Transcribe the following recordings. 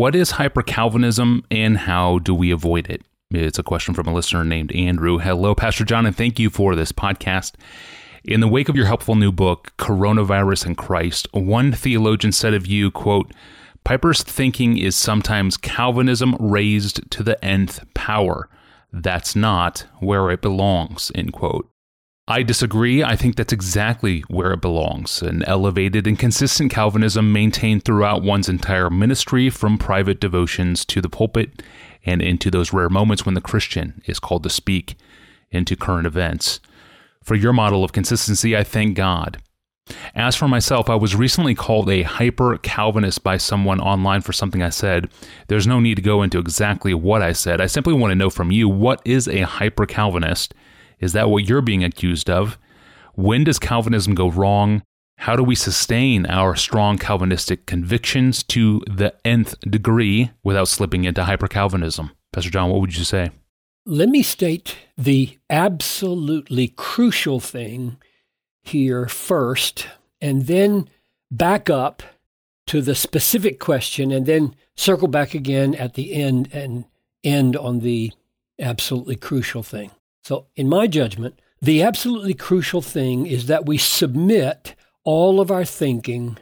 What is hyper Calvinism and how do we avoid it? It's a question from a listener named Andrew. Hello, Pastor John, and thank you for this podcast. In the wake of your helpful new book, Coronavirus and Christ, one theologian said of you, quote, Piper's thinking is sometimes Calvinism raised to the nth power. That's not where it belongs, end quote. I disagree. I think that's exactly where it belongs an elevated and consistent Calvinism maintained throughout one's entire ministry, from private devotions to the pulpit, and into those rare moments when the Christian is called to speak into current events. For your model of consistency, I thank God. As for myself, I was recently called a hyper Calvinist by someone online for something I said. There's no need to go into exactly what I said. I simply want to know from you what is a hyper Calvinist? Is that what you're being accused of? When does Calvinism go wrong? How do we sustain our strong Calvinistic convictions to the nth degree without slipping into hyper Calvinism? Pastor John, what would you say? Let me state the absolutely crucial thing here first, and then back up to the specific question, and then circle back again at the end and end on the absolutely crucial thing. So, in my judgment, the absolutely crucial thing is that we submit all of our thinking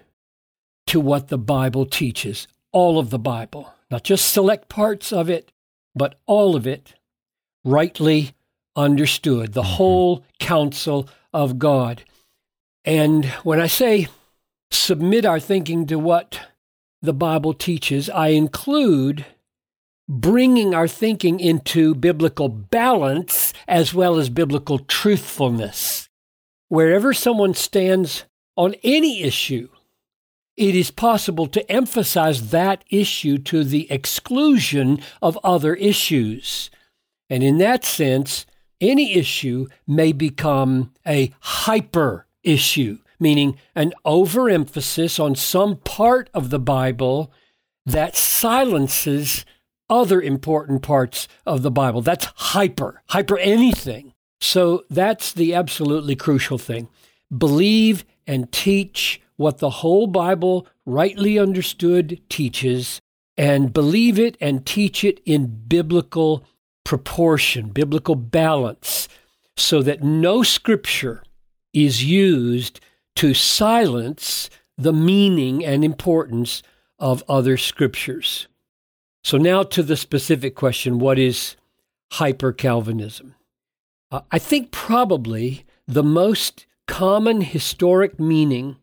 to what the Bible teaches, all of the Bible, not just select parts of it, but all of it rightly understood, the mm-hmm. whole counsel of God. And when I say submit our thinking to what the Bible teaches, I include bringing our thinking into biblical balance as well as biblical truthfulness. Wherever someone stands on any issue, it is possible to emphasize that issue to the exclusion of other issues. And in that sense, any issue may become a hyper issue, meaning an overemphasis on some part of the Bible that silences other important parts of the Bible. That's hyper, hyper anything. So that's the absolutely crucial thing. Believe and teach what the whole Bible, rightly understood, teaches, and believe it and teach it in biblical proportion, biblical balance, so that no scripture is used to silence the meaning and importance of other scriptures. So, now to the specific question what is hyper Calvinism? Uh, I think probably the most common historic meaning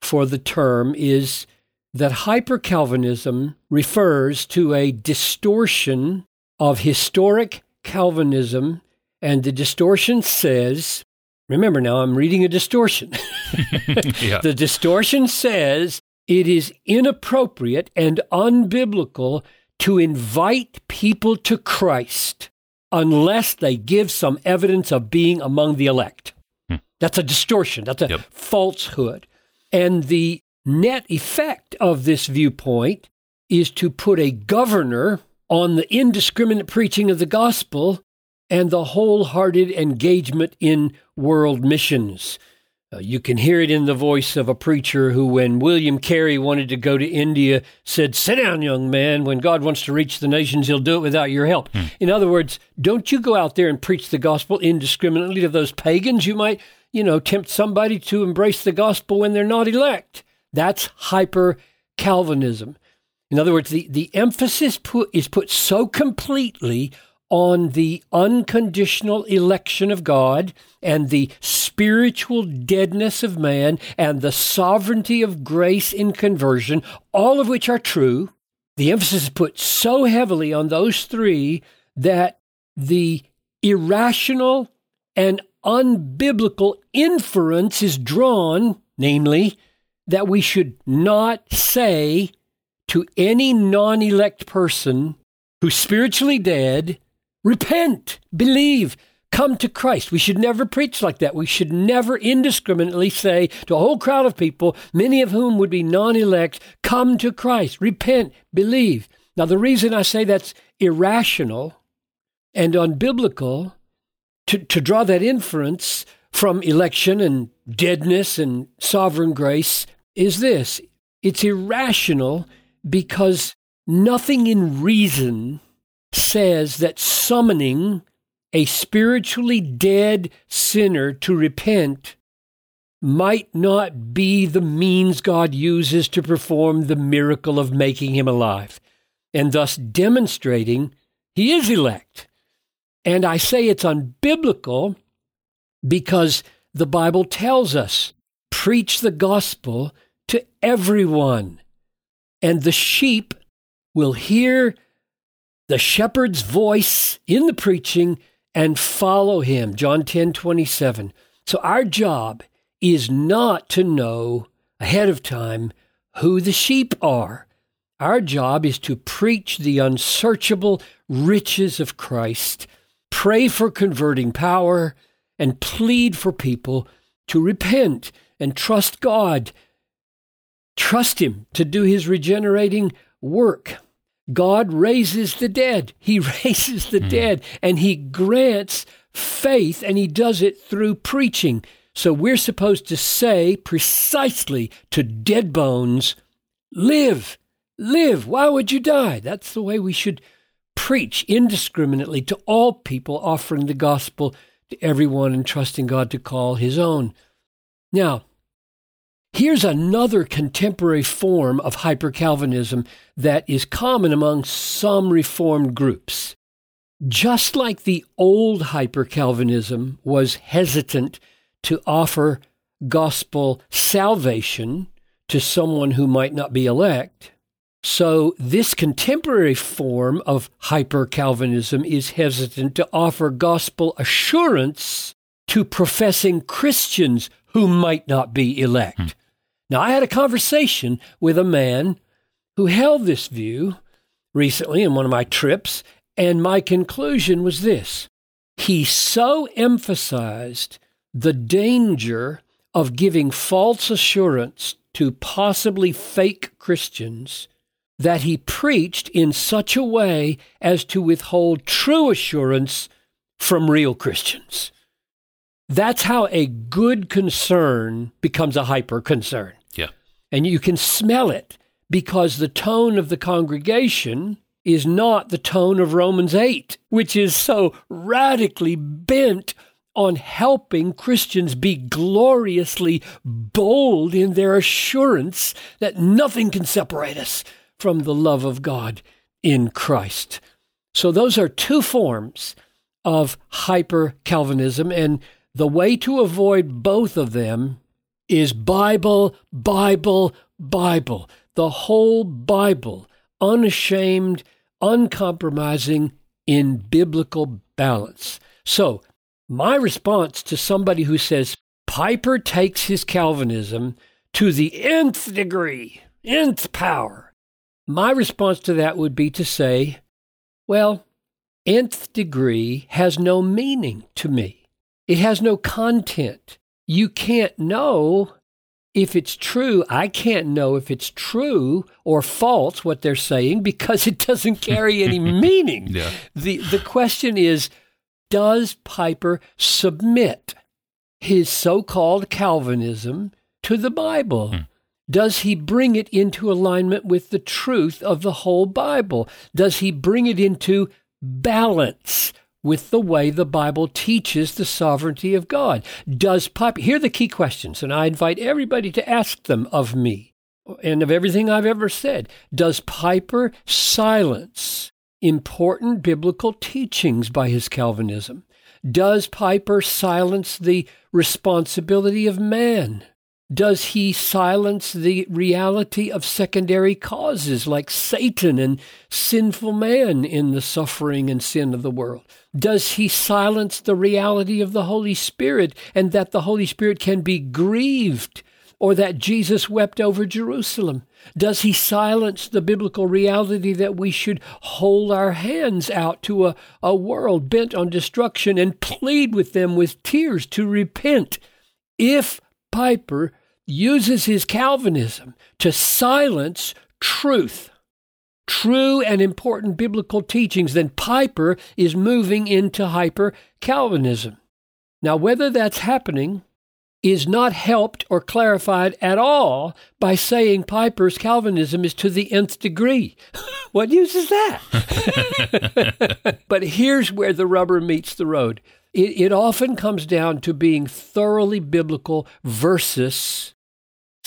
for the term is that hyper Calvinism refers to a distortion of historic Calvinism, and the distortion says Remember now, I'm reading a distortion. yeah. The distortion says it is inappropriate and unbiblical to invite people to Christ unless they give some evidence of being among the elect. Hmm. That's a distortion, that's a yep. falsehood. And the net effect of this viewpoint is to put a governor on the indiscriminate preaching of the gospel and the wholehearted engagement in world missions. Uh, you can hear it in the voice of a preacher who, when William Carey wanted to go to India, said, Sit down, young man. When God wants to reach the nations, he'll do it without your help. Hmm. In other words, don't you go out there and preach the gospel indiscriminately to those pagans. You might, you know, tempt somebody to embrace the gospel when they're not elect. That's hyper Calvinism. In other words, the, the emphasis put, is put so completely on the unconditional election of God and the spiritual deadness of man and the sovereignty of grace in conversion, all of which are true. The emphasis is put so heavily on those three that the irrational and unbiblical inference is drawn, namely, that we should not say to any non elect person who's spiritually dead, Repent, believe, come to Christ. We should never preach like that. We should never indiscriminately say to a whole crowd of people, many of whom would be non elect, come to Christ, repent, believe. Now, the reason I say that's irrational and unbiblical, to, to draw that inference from election and deadness and sovereign grace, is this it's irrational because Nothing in reason says that summoning a spiritually dead sinner to repent might not be the means God uses to perform the miracle of making him alive, and thus demonstrating he is elect. And I say it's unbiblical because the Bible tells us preach the gospel to everyone, and the sheep will hear the shepherd's voice in the preaching and follow him. John 10 27. So our job is not to know ahead of time who the sheep are. Our job is to preach the unsearchable riches of Christ, pray for converting power, and plead for people to repent and trust God. Trust Him to do His regenerating work. God raises the dead. He raises the mm. dead and He grants faith, and He does it through preaching. So we're supposed to say precisely to dead bones, live, live. Why would you die? That's the way we should preach indiscriminately to all people, offering the gospel to everyone and trusting God to call his own. Now, here's another contemporary form of hyper Calvinism that is common among some Reformed groups. Just like the old hyper Calvinism was hesitant to offer gospel salvation to someone who might not be elect. So, this contemporary form of hyper Calvinism is hesitant to offer gospel assurance to professing Christians who might not be elect. Hmm. Now, I had a conversation with a man who held this view recently in one of my trips, and my conclusion was this. He so emphasized the danger of giving false assurance to possibly fake Christians that he preached in such a way as to withhold true assurance from real Christians. That's how a good concern becomes a hyper concern. Yeah. And you can smell it because the tone of the congregation is not the tone of Romans 8, which is so radically bent on helping Christians be gloriously bold in their assurance that nothing can separate us from the love of God in Christ. So, those are two forms of hyper Calvinism, and the way to avoid both of them is Bible, Bible, Bible. The whole Bible, unashamed, uncompromising, in biblical balance. So, my response to somebody who says Piper takes his Calvinism to the nth degree, nth power, my response to that would be to say, well, nth degree has no meaning to me. It has no content. You can't know if it's true. I can't know if it's true or false what they're saying because it doesn't carry any meaning. Yeah. The the question is does Piper submit his so called Calvinism to the Bible? Hmm. Does he bring it into alignment with the truth of the whole Bible? Does he bring it into balance with the way the Bible teaches the sovereignty of God? Does Piper, here are the key questions, and I invite everybody to ask them of me and of everything I've ever said. Does Piper silence important biblical teachings by his Calvinism? Does Piper silence the responsibility of man? Does he silence the reality of secondary causes like Satan and sinful man in the suffering and sin of the world? Does he silence the reality of the Holy Spirit and that the Holy Spirit can be grieved or that Jesus wept over Jerusalem? Does he silence the biblical reality that we should hold our hands out to a, a world bent on destruction and plead with them with tears to repent? If Piper uses his Calvinism to silence truth, true and important biblical teachings, then Piper is moving into hyper Calvinism. Now, whether that's happening is not helped or clarified at all by saying Piper's Calvinism is to the nth degree. what use is that? but here's where the rubber meets the road. It, often comes down to being thoroughly biblical versus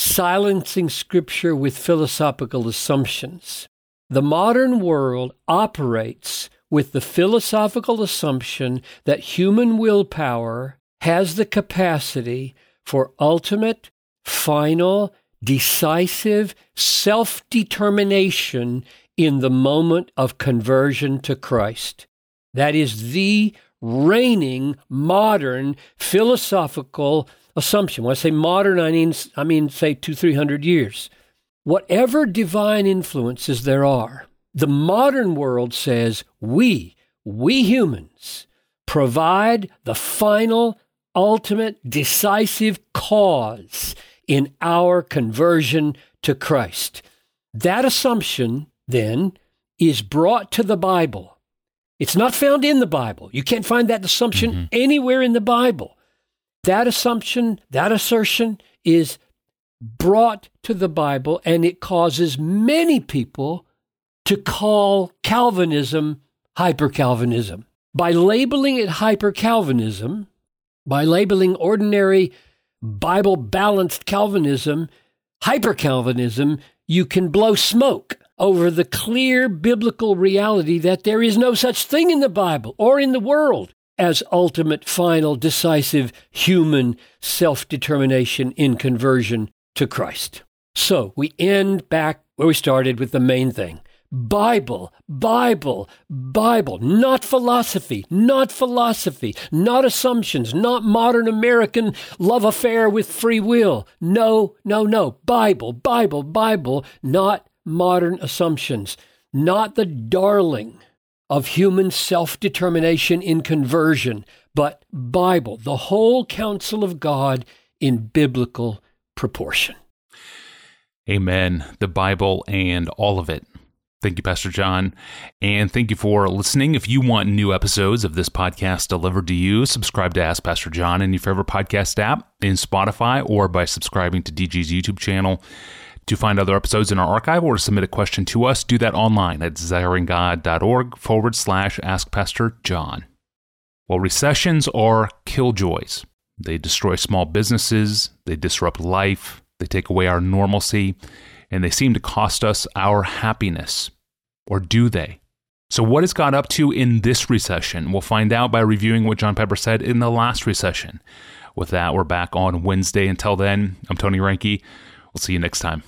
silencing Scripture with philosophical assumptions. The modern world operates with the philosophical assumption that human willpower has the capacity for ultimate, final, decisive self determination in the moment of conversion to Christ. That is the reigning modern philosophical assumption. When I say modern, I mean, I mean say two, three hundred years. Whatever divine influences there are, the modern world says we, we humans, provide the final, ultimate, decisive cause in our conversion to Christ. That assumption, then, is brought to the Bible. It's not found in the Bible. You can't find that assumption mm-hmm. anywhere in the Bible. That assumption, that assertion is brought to the Bible, and it causes many people to call Calvinism hyper Calvinism. By labeling it hyper Calvinism, by labeling ordinary Bible balanced Calvinism hyper Calvinism, you can blow smoke over the clear biblical reality that there is no such thing in the Bible or in the world as ultimate, final, decisive human self determination in conversion to Christ. So we end back where we started with the main thing Bible, Bible, Bible, not philosophy, not philosophy, not assumptions, not modern American love affair with free will. No, no, no. Bible, Bible, Bible, not modern assumptions, not the darling of human self determination in conversion, but Bible, the whole counsel of God in biblical proportion. Amen. The Bible and all of it. Thank you, Pastor John. And thank you for listening. If you want new episodes of this podcast delivered to you, subscribe to Ask Pastor John in your favorite podcast app, in Spotify, or by subscribing to DG's YouTube channel. To find other episodes in our archive or to submit a question to us, do that online at desiringgod.org forward slash ask Pastor John. Well, recessions are killjoys. They destroy small businesses, they disrupt life, they take away our normalcy, and they seem to cost us our happiness. Or do they? So, what is God up to in this recession? We'll find out by reviewing what John Piper said in the last recession. With that, we're back on Wednesday. Until then, I'm Tony Reinke. We'll see you next time.